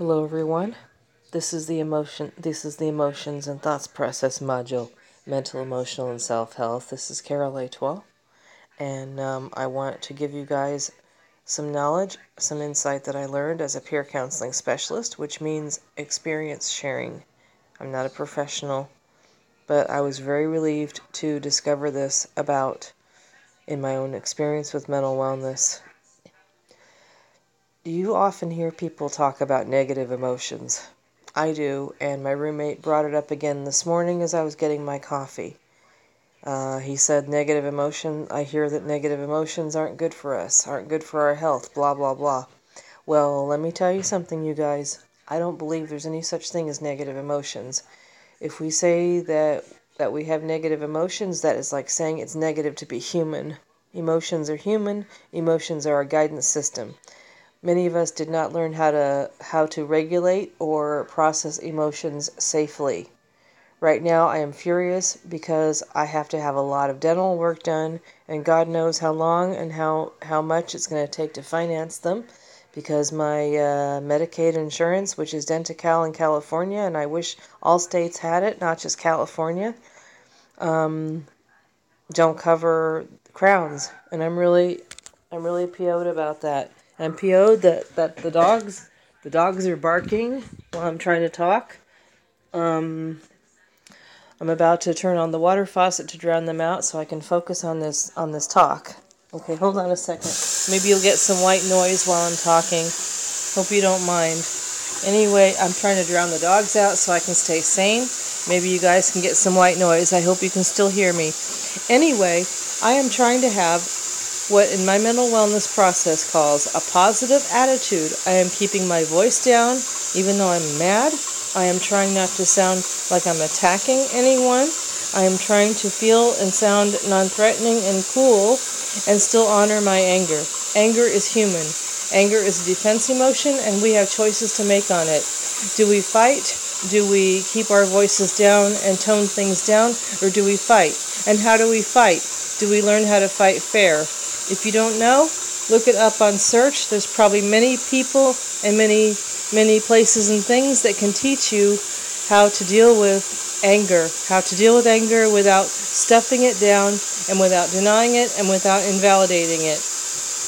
Hello everyone. This is the emotion this is the emotions and thoughts process module, mental, emotional and self-health. This is Carol Atois, and um, I want to give you guys some knowledge, some insight that I learned as a peer counseling specialist, which means experience sharing. I'm not a professional, but I was very relieved to discover this about in my own experience with mental wellness you often hear people talk about negative emotions. I do, and my roommate brought it up again this morning as I was getting my coffee. Uh, he said, Negative emotion, I hear that negative emotions aren't good for us, aren't good for our health, blah, blah, blah. Well, let me tell you something, you guys. I don't believe there's any such thing as negative emotions. If we say that, that we have negative emotions, that is like saying it's negative to be human. Emotions are human, emotions are our guidance system. Many of us did not learn how to how to regulate or process emotions safely. Right now I am furious because I have to have a lot of dental work done and God knows how long and how how much it's going to take to finance them because my uh, Medicaid insurance, which is Denti-Cal in California, and I wish all states had it, not just California, um, don't cover crowns, and I'm really, I'm really PO'd about that. I'm PO'd that, that the dogs the dogs are barking while I'm trying to talk. Um, I'm about to turn on the water faucet to drown them out so I can focus on this on this talk. Okay, hold on a second. Maybe you'll get some white noise while I'm talking. Hope you don't mind. Anyway, I'm trying to drown the dogs out so I can stay sane. Maybe you guys can get some white noise. I hope you can still hear me. Anyway, I am trying to have what in my mental wellness process calls a positive attitude. I am keeping my voice down even though I'm mad. I am trying not to sound like I'm attacking anyone. I am trying to feel and sound non threatening and cool and still honor my anger. Anger is human. Anger is a defense emotion and we have choices to make on it. Do we fight? Do we keep our voices down and tone things down? Or do we fight? And how do we fight? Do we learn how to fight fair? If you don't know, look it up on search. There's probably many people and many, many places and things that can teach you how to deal with anger, how to deal with anger without stuffing it down and without denying it and without invalidating it.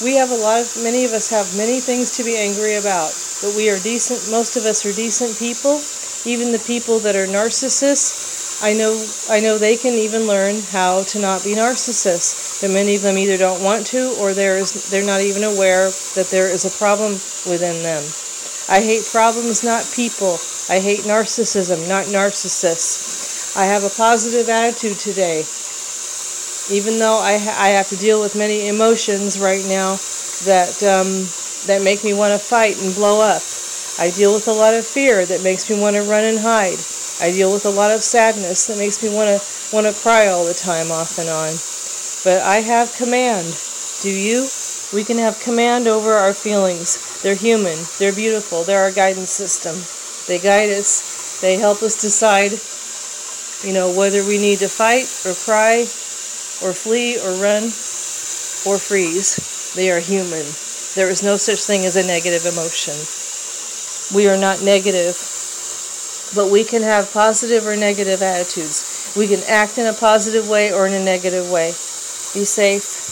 We have a lot of, many of us have many things to be angry about, but we are decent, most of us are decent people. Even the people that are narcissists I know I know they can even learn how to not be narcissists, but many of them either don't want to or there is they're not even aware that there is a problem within them. I hate problems, not people. I hate narcissism, not narcissists. I have a positive attitude today. Even though I, ha- I have to deal with many emotions right now that um, that make me want to fight and blow up. I deal with a lot of fear that makes me want to run and hide. I deal with a lot of sadness that makes me want to want to cry all the time off and on. But I have command. Do you? We can have command over our feelings. They're human. They're beautiful. They're our guidance system. They guide us. They help us decide, you know, whether we need to fight or cry or flee or run or freeze. They are human. There is no such thing as a negative emotion. We are not negative but we can have positive or negative attitudes. We can act in a positive way or in a negative way. Be safe.